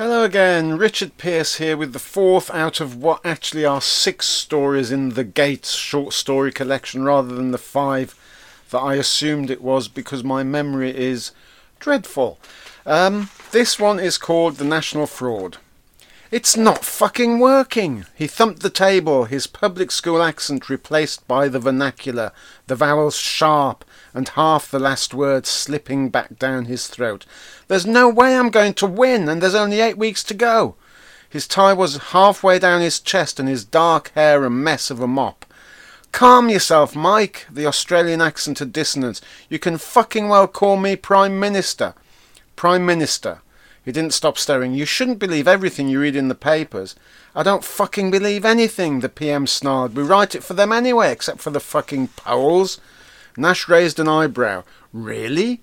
Hello again, Richard Pierce here with the fourth out of what actually are six stories in the Gates short story collection rather than the five that I assumed it was because my memory is dreadful. Um, this one is called The National Fraud. It's not fucking working! He thumped the table, his public school accent replaced by the vernacular, the vowels sharp, and half the last word slipping back down his throat. There's no way I'm going to win, and there's only eight weeks to go. His tie was halfway down his chest, and his dark hair a mess of a mop. Calm yourself, Mike, the Australian accent had dissonance. You can fucking well call me Prime Minister. Prime Minister. He didn't stop staring. You shouldn't believe everything you read in the papers. I don't fucking believe anything, the PM snarled. We write it for them anyway, except for the fucking polls. Nash raised an eyebrow. Really?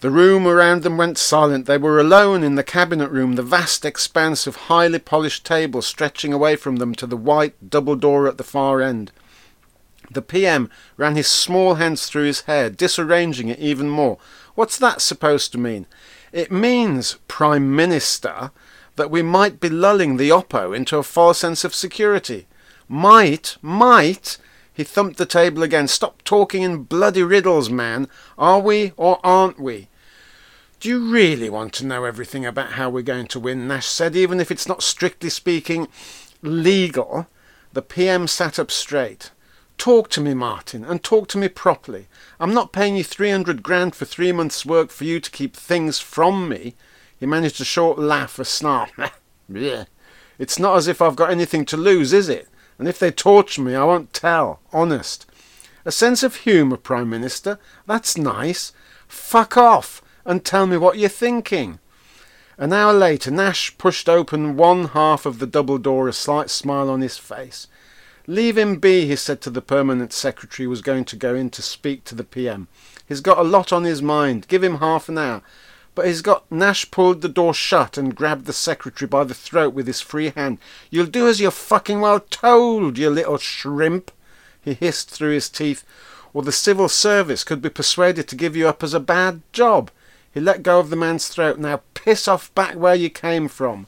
The room around them went silent. They were alone in the cabinet room, the vast expanse of highly polished tables stretching away from them to the white double door at the far end. The PM ran his small hands through his hair, disarranging it even more. What's that supposed to mean? It means, Prime Minister, that we might be lulling the Oppo into a false sense of security. Might, might, he thumped the table again. Stop talking in bloody riddles, man. Are we or aren't we? Do you really want to know everything about how we're going to win? Nash said, even if it's not strictly speaking legal. The PM sat up straight. Talk to me, Martin, and talk to me properly. I'm not paying you 300 grand for three months' work for you to keep things from me. He managed a short laugh, a snarl. it's not as if I've got anything to lose, is it? And if they torture me, I won't tell. Honest. A sense of humour, Prime Minister. That's nice. Fuck off and tell me what you're thinking. An hour later, Nash pushed open one half of the double door, a slight smile on his face. Leave him be, he said to the permanent secretary who was going to go in to speak to the PM. He's got a lot on his mind. Give him half an hour. But he's got Nash pulled the door shut and grabbed the secretary by the throat with his free hand. You'll do as you're fucking well told, you little shrimp, he hissed through his teeth, or the civil service could be persuaded to give you up as a bad job. He let go of the man's throat. Now piss off back where you came from.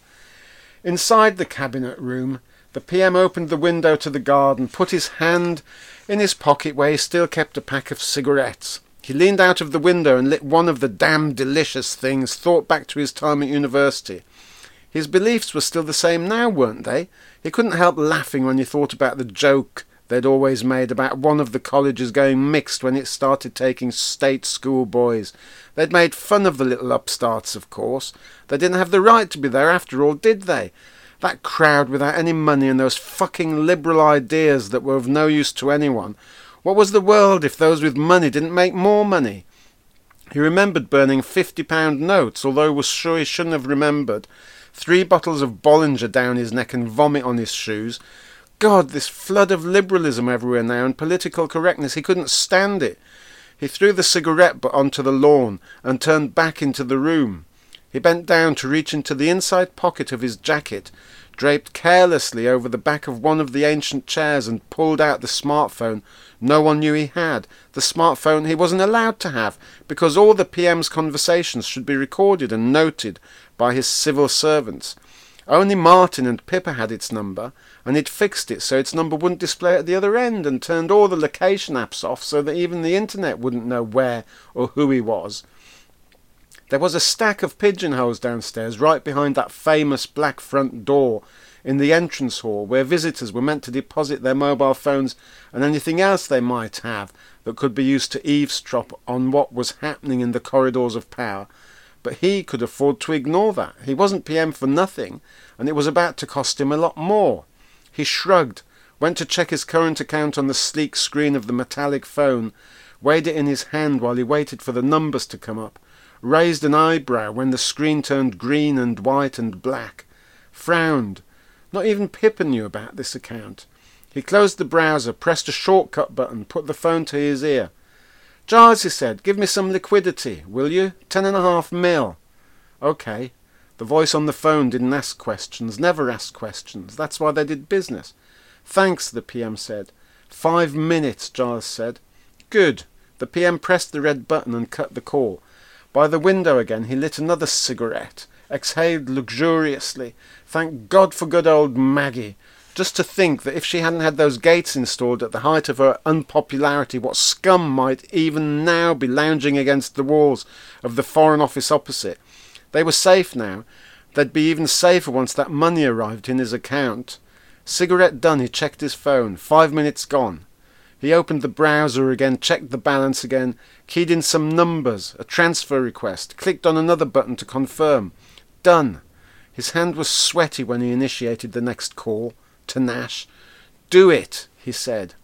Inside the cabinet room, the PM opened the window to the garden, put his hand in his pocket where he still kept a pack of cigarettes. He leaned out of the window and lit one of the damn delicious things, thought back to his time at university. His beliefs were still the same now, weren't they? He couldn't help laughing when he thought about the joke they'd always made about one of the colleges going mixed when it started taking state school boys. They'd made fun of the little upstarts, of course. They didn't have the right to be there after all, did they? That crowd without any money and those fucking liberal ideas that were of no use to anyone what was the world if those with money didn't make more money? He remembered burning fifty pound notes, although was sure he shouldn't have remembered. Three bottles of Bollinger down his neck and vomit on his shoes. God, this flood of liberalism everywhere now and political correctness, he couldn't stand it. He threw the cigarette butt onto the lawn and turned back into the room. He bent down to reach into the inside pocket of his jacket draped carelessly over the back of one of the ancient chairs and pulled out the smartphone no one knew he had, the smartphone he wasn't allowed to have, because all the PM's conversations should be recorded and noted by his civil servants. Only Martin and Pippa had its number, and he'd fixed it so its number wouldn't display at the other end and turned all the location apps off so that even the internet wouldn't know where or who he was. There was a stack of pigeonholes downstairs, right behind that famous black front door in the entrance hall, where visitors were meant to deposit their mobile phones and anything else they might have that could be used to eavesdrop on what was happening in the corridors of power. But he could afford to ignore that. He wasn't PM for nothing, and it was about to cost him a lot more. He shrugged, went to check his current account on the sleek screen of the metallic phone, weighed it in his hand while he waited for the numbers to come up, raised an eyebrow when the screen turned green and white and black, frowned. Not even Pippa knew about this account. He closed the browser, pressed a shortcut button, put the phone to his ear. Giles, he said, give me some liquidity, will you? Ten and a half mil. OK. The voice on the phone didn't ask questions, never asked questions. That's why they did business. Thanks, the PM said. Five minutes, Giles said. Good. The PM pressed the red button and cut the call. By the window again, he lit another cigarette, exhaled luxuriously. Thank God for good old Maggie. Just to think that if she hadn't had those gates installed at the height of her unpopularity, what scum might even now be lounging against the walls of the Foreign Office opposite. They were safe now. They'd be even safer once that money arrived in his account. Cigarette done, he checked his phone. Five minutes gone. He opened the browser again, checked the balance again, keyed in some numbers, a transfer request, clicked on another button to confirm. Done. His hand was sweaty when he initiated the next call to Nash. Do it, he said.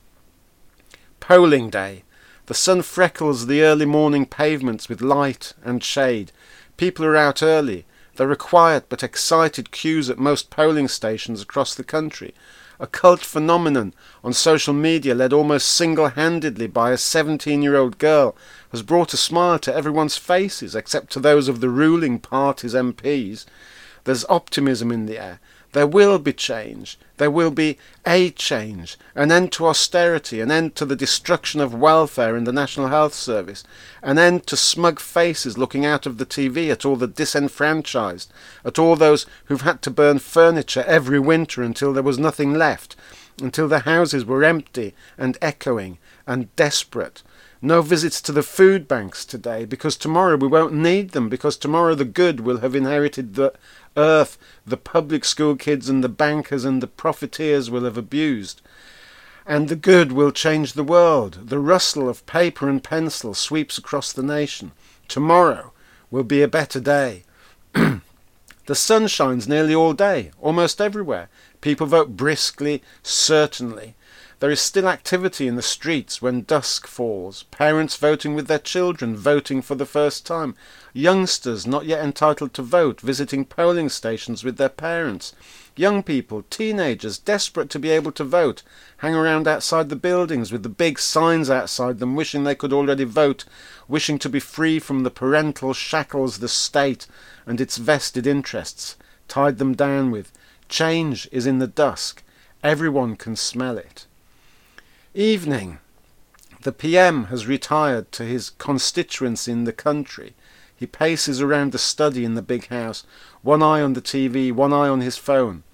Polling day. The sun freckles the early morning pavements with light and shade. People are out early. There are quiet but excited queues at most polling stations across the country a cult phenomenon on social media led almost single-handedly by a 17-year-old girl has brought a smile to everyone's faces except to those of the ruling party's MPs. There's optimism in the air. There will be change. There will be a change. An end to austerity, an end to the destruction of welfare in the National Health Service, an end to smug faces looking out of the TV at all the disenfranchised, at all those who've had to burn furniture every winter until there was nothing left, until the houses were empty and echoing and desperate. No visits to the food banks today because tomorrow we won't need them because tomorrow the good will have inherited the earth the public school kids and the bankers and the profiteers will have abused. And the good will change the world. The rustle of paper and pencil sweeps across the nation. Tomorrow will be a better day. the sun shines nearly all day, almost everywhere. People vote briskly, certainly. There is still activity in the streets when dusk falls, parents voting with their children, voting for the first time, youngsters not yet entitled to vote, visiting polling stations with their parents, young people, teenagers desperate to be able to vote, hang around outside the buildings with the big signs outside them, wishing they could already vote, wishing to be free from the parental shackles the state and its vested interests tied them down with. Change is in the dusk. Everyone can smell it. Evening. The PM has retired to his constituents in the country. He paces around the study in the big house, won eye on the TV, one eye on his phone.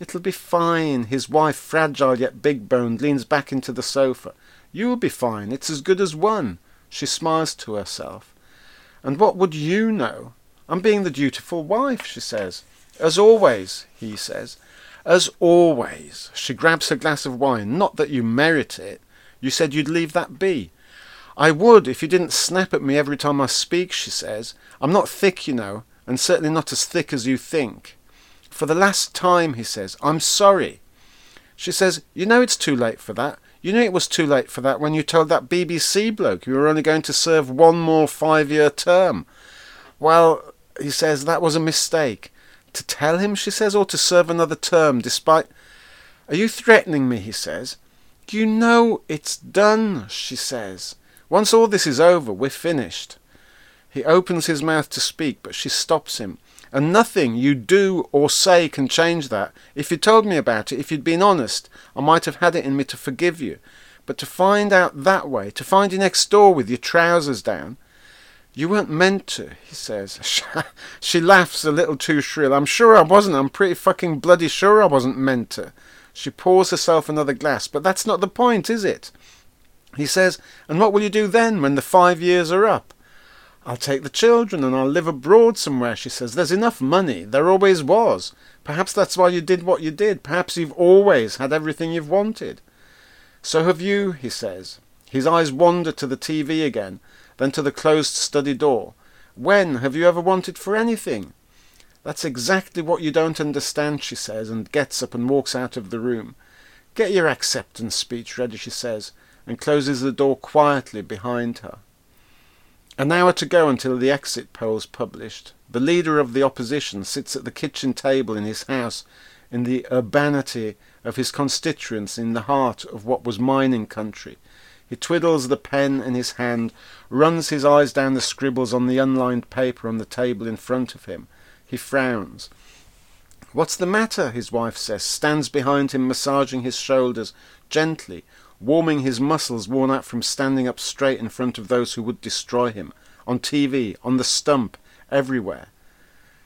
It'll be fine. His wife, fragile yet big boned, leans back into the sofa. You'll be fine. It's as good as one. She smiles to herself. And what would you know? I'm being the dutiful wife, she says. As always, he says. As always, she grabs her glass of wine. Not that you merit it. You said you'd leave that be. I would if you didn't snap at me every time I speak, she says. I'm not thick, you know, and certainly not as thick as you think. For the last time, he says, I'm sorry. She says, You know it's too late for that. You knew it was too late for that when you told that BBC bloke you were only going to serve one more five year term. Well, he says, that was a mistake. To tell him, she says, or to serve another term, despite. Are you threatening me? he says. You know it's done, she says. Once all this is over, we're finished. He opens his mouth to speak, but she stops him. And nothing you do or say can change that. If you'd told me about it, if you'd been honest, I might have had it in me to forgive you. But to find out that way, to find you next door with your trousers down, you weren't meant to, he says. she laughs a little too shrill. I'm sure I wasn't. I'm pretty fucking bloody sure I wasn't meant to. She pours herself another glass. But that's not the point, is it? He says, And what will you do then when the five years are up? I'll take the children and I'll live abroad somewhere, she says. There's enough money. There always was. Perhaps that's why you did what you did. Perhaps you've always had everything you've wanted. So have you, he says. His eyes wander to the TV again then to the closed study door. When have you ever wanted for anything? That's exactly what you don't understand, she says, and gets up and walks out of the room. Get your acceptance speech ready, she says, and closes the door quietly behind her. An hour to go until the exit polls published. The leader of the opposition sits at the kitchen table in his house in the urbanity of his constituents in the heart of what was mining country, he twiddles the pen in his hand, runs his eyes down the scribbles on the unlined paper on the table in front of him. He frowns. What's the matter? his wife says, stands behind him, massaging his shoulders gently, warming his muscles worn out from standing up straight in front of those who would destroy him, on TV, on the stump, everywhere.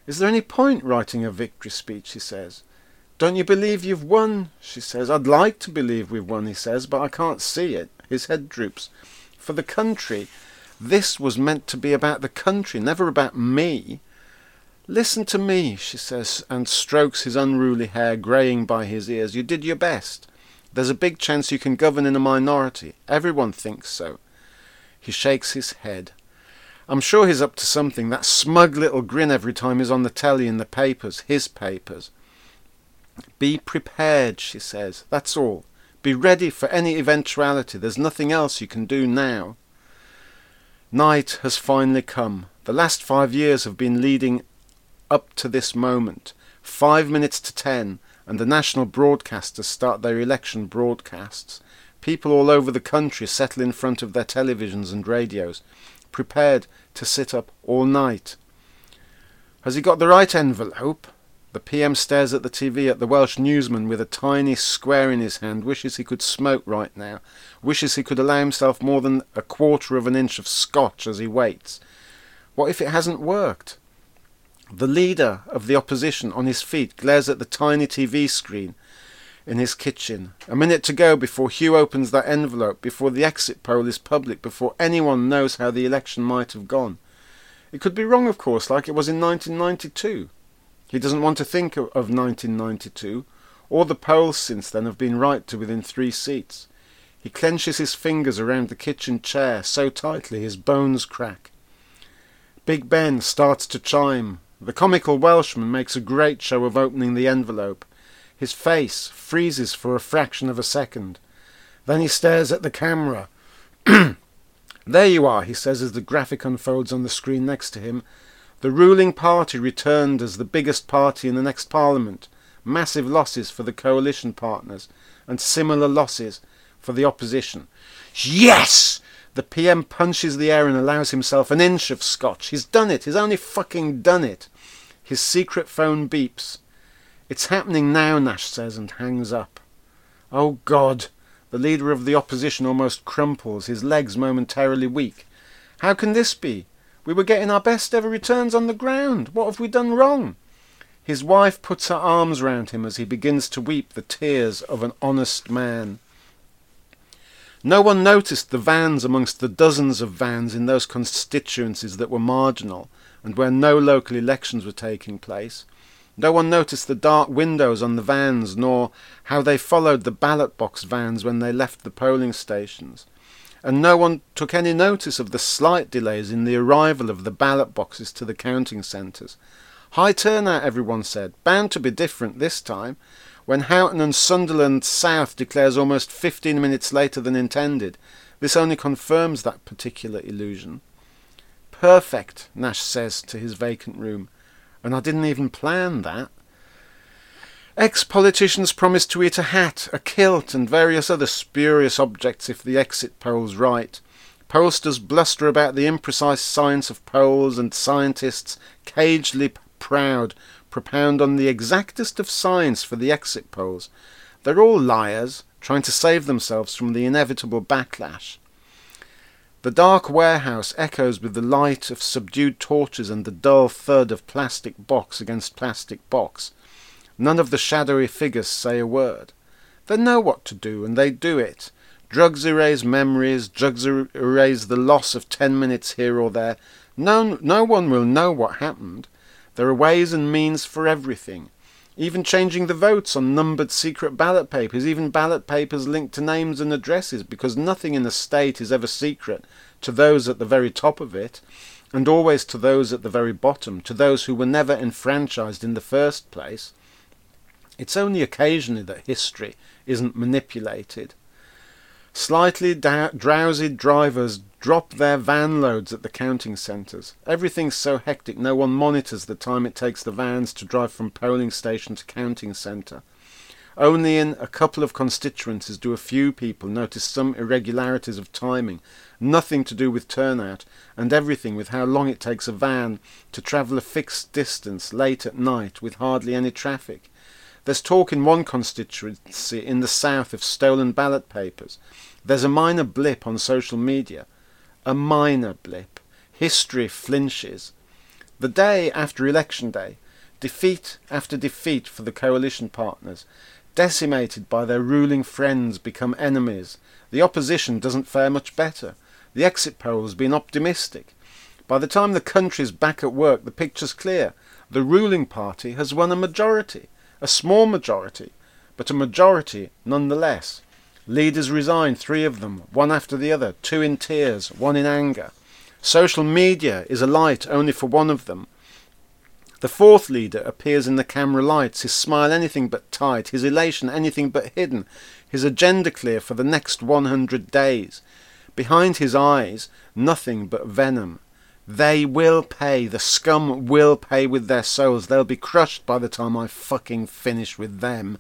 Is there any point writing a victory speech, he says. Don't you believe you've won? She says. I'd like to believe we've won, he says, but I can't see it. His head droops. For the country, this was meant to be about the country, never about me. Listen to me, she says, and strokes his unruly hair greying by his ears. You did your best. There's a big chance you can govern in a minority. Everyone thinks so. He shakes his head. I'm sure he's up to something. That smug little grin every time he's on the telly in the papers, his papers. Be prepared, she says. That's all. Be ready for any eventuality. There's nothing else you can do now. Night has finally come. The last five years have been leading up to this moment. Five minutes to ten, and the national broadcasters start their election broadcasts. People all over the country settle in front of their televisions and radios, prepared to sit up all night. Has he got the right envelope? The PM stares at the TV at the Welsh newsman with a tiny square in his hand, wishes he could smoke right now, wishes he could allow himself more than a quarter of an inch of scotch as he waits. What if it hasn't worked? The leader of the opposition on his feet glares at the tiny TV screen in his kitchen. A minute to go before Hugh opens that envelope, before the exit poll is public, before anyone knows how the election might have gone. It could be wrong, of course, like it was in 1992. He doesn't want to think of, of 1992. All the polls since then have been right to within three seats. He clenches his fingers around the kitchen chair so tightly his bones crack. Big Ben starts to chime. The comical Welshman makes a great show of opening the envelope. His face freezes for a fraction of a second. Then he stares at the camera. there you are, he says as the graphic unfolds on the screen next to him. The ruling party returned as the biggest party in the next parliament. Massive losses for the coalition partners and similar losses for the opposition. Yes! The PM punches the air and allows himself an inch of scotch. He's done it. He's only fucking done it. His secret phone beeps. It's happening now, Nash says and hangs up. Oh God! The leader of the opposition almost crumples, his legs momentarily weak. How can this be? We were getting our best ever returns on the ground. What have we done wrong? His wife puts her arms round him as he begins to weep the tears of an honest man. No one noticed the vans amongst the dozens of vans in those constituencies that were marginal and where no local elections were taking place. No one noticed the dark windows on the vans, nor how they followed the ballot box vans when they left the polling stations and no one took any notice of the slight delays in the arrival of the ballot boxes to the counting centres. High turnout, everyone said, bound to be different this time. When Houghton and Sunderland South declares almost 15 minutes later than intended, this only confirms that particular illusion. Perfect, Nash says to his vacant room, and I didn't even plan that. Ex-politicians promised to eat a hat, a kilt and various other spurious objects if the exit poll's right. Pollsters bluster about the imprecise science of polls and scientists, cagedly proud, propound on the exactest of science for the exit polls. They're all liars, trying to save themselves from the inevitable backlash. The dark warehouse echoes with the light of subdued torches and the dull thud of plastic box against plastic box. None of the shadowy figures say a word. They know what to do, and they do it. Drugs erase memories, drugs er erase the loss of ten minutes here or there. No, no one will know what happened. There are ways and means for everything. Even changing the votes on numbered secret ballot papers, even ballot papers linked to names and addresses, because nothing in the state is ever secret to those at the very top of it, and always to those at the very bottom, to those who were never enfranchised in the first place. It's only occasionally that history isn't manipulated. Slightly drowsy drivers drop their van loads at the counting centres. Everything's so hectic no one monitors the time it takes the vans to drive from polling station to counting centre. Only in a couple of constituencies do a few people notice some irregularities of timing, nothing to do with turnout, and everything with how long it takes a van to travel a fixed distance late at night with hardly any traffic. There's talk in one constituency in the south of stolen ballot papers. There's a minor blip on social media. A minor blip. History flinches. The day after election day, defeat after defeat for the coalition partners, decimated by their ruling friends become enemies. The opposition doesn't fare much better. The exit polls been optimistic. By the time the country's back at work, the picture's clear. The ruling party has won a majority, a small majority, but a majority nonetheless. Leaders resigned, three of them, one after the other, two in tears, one in anger. Social media is alight only for one of them. The fourth leader appears in the camera lights, his smile anything but tight, his elation anything but hidden, his agenda clear for the next 100 days. Behind his eyes, nothing but venom. They will pay, the scum will pay with their souls. They'll be crushed by the time I fucking finish with them.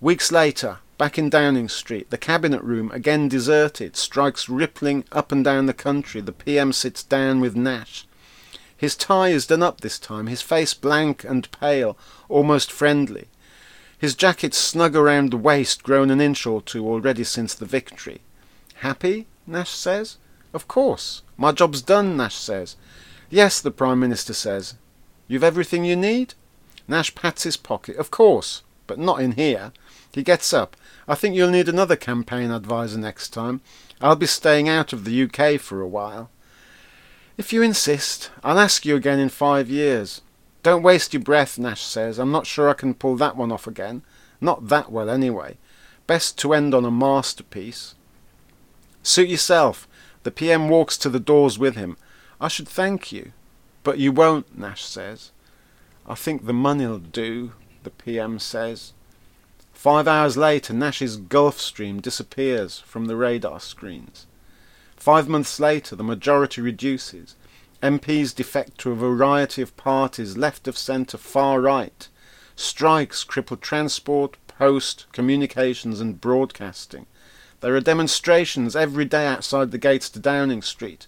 Weeks later, back in Downing Street, the cabinet room again deserted, strikes rippling up and down the country. The PM sits down with Nash. His tie is done up this time, his face blank and pale, almost friendly. His jacket snug around the waist, grown an inch or two already since the victory. Happy? Nash says. Of course. My job's done, Nash says. Yes, the Prime Minister says. You've everything you need? Nash pats his pocket. Of course, but not in here. He gets up. I think you'll need another campaign adviser next time. I'll be staying out of the UK for a while. If you insist, I'll ask you again in five years. Don't waste your breath, Nash says. I'm not sure I can pull that one off again. Not that well, anyway. Best to end on a masterpiece. Suit yourself. The PM walks to the doors with him. I should thank you. But you won't, Nash says. I think the money'll do, the PM says. Five hours later, Nash's Gulfstream disappears from the radar screens. Five months later, the majority reduces. MPs defect to a variety of parties, left of centre, far right. Strikes cripple transport, post, communications and broadcasting. There are demonstrations every day outside the gates to Downing Street.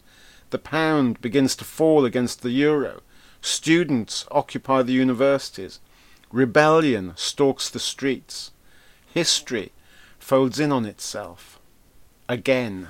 The pound begins to fall against the euro. Students occupy the universities. Rebellion stalks the streets. History folds in on itself. Again.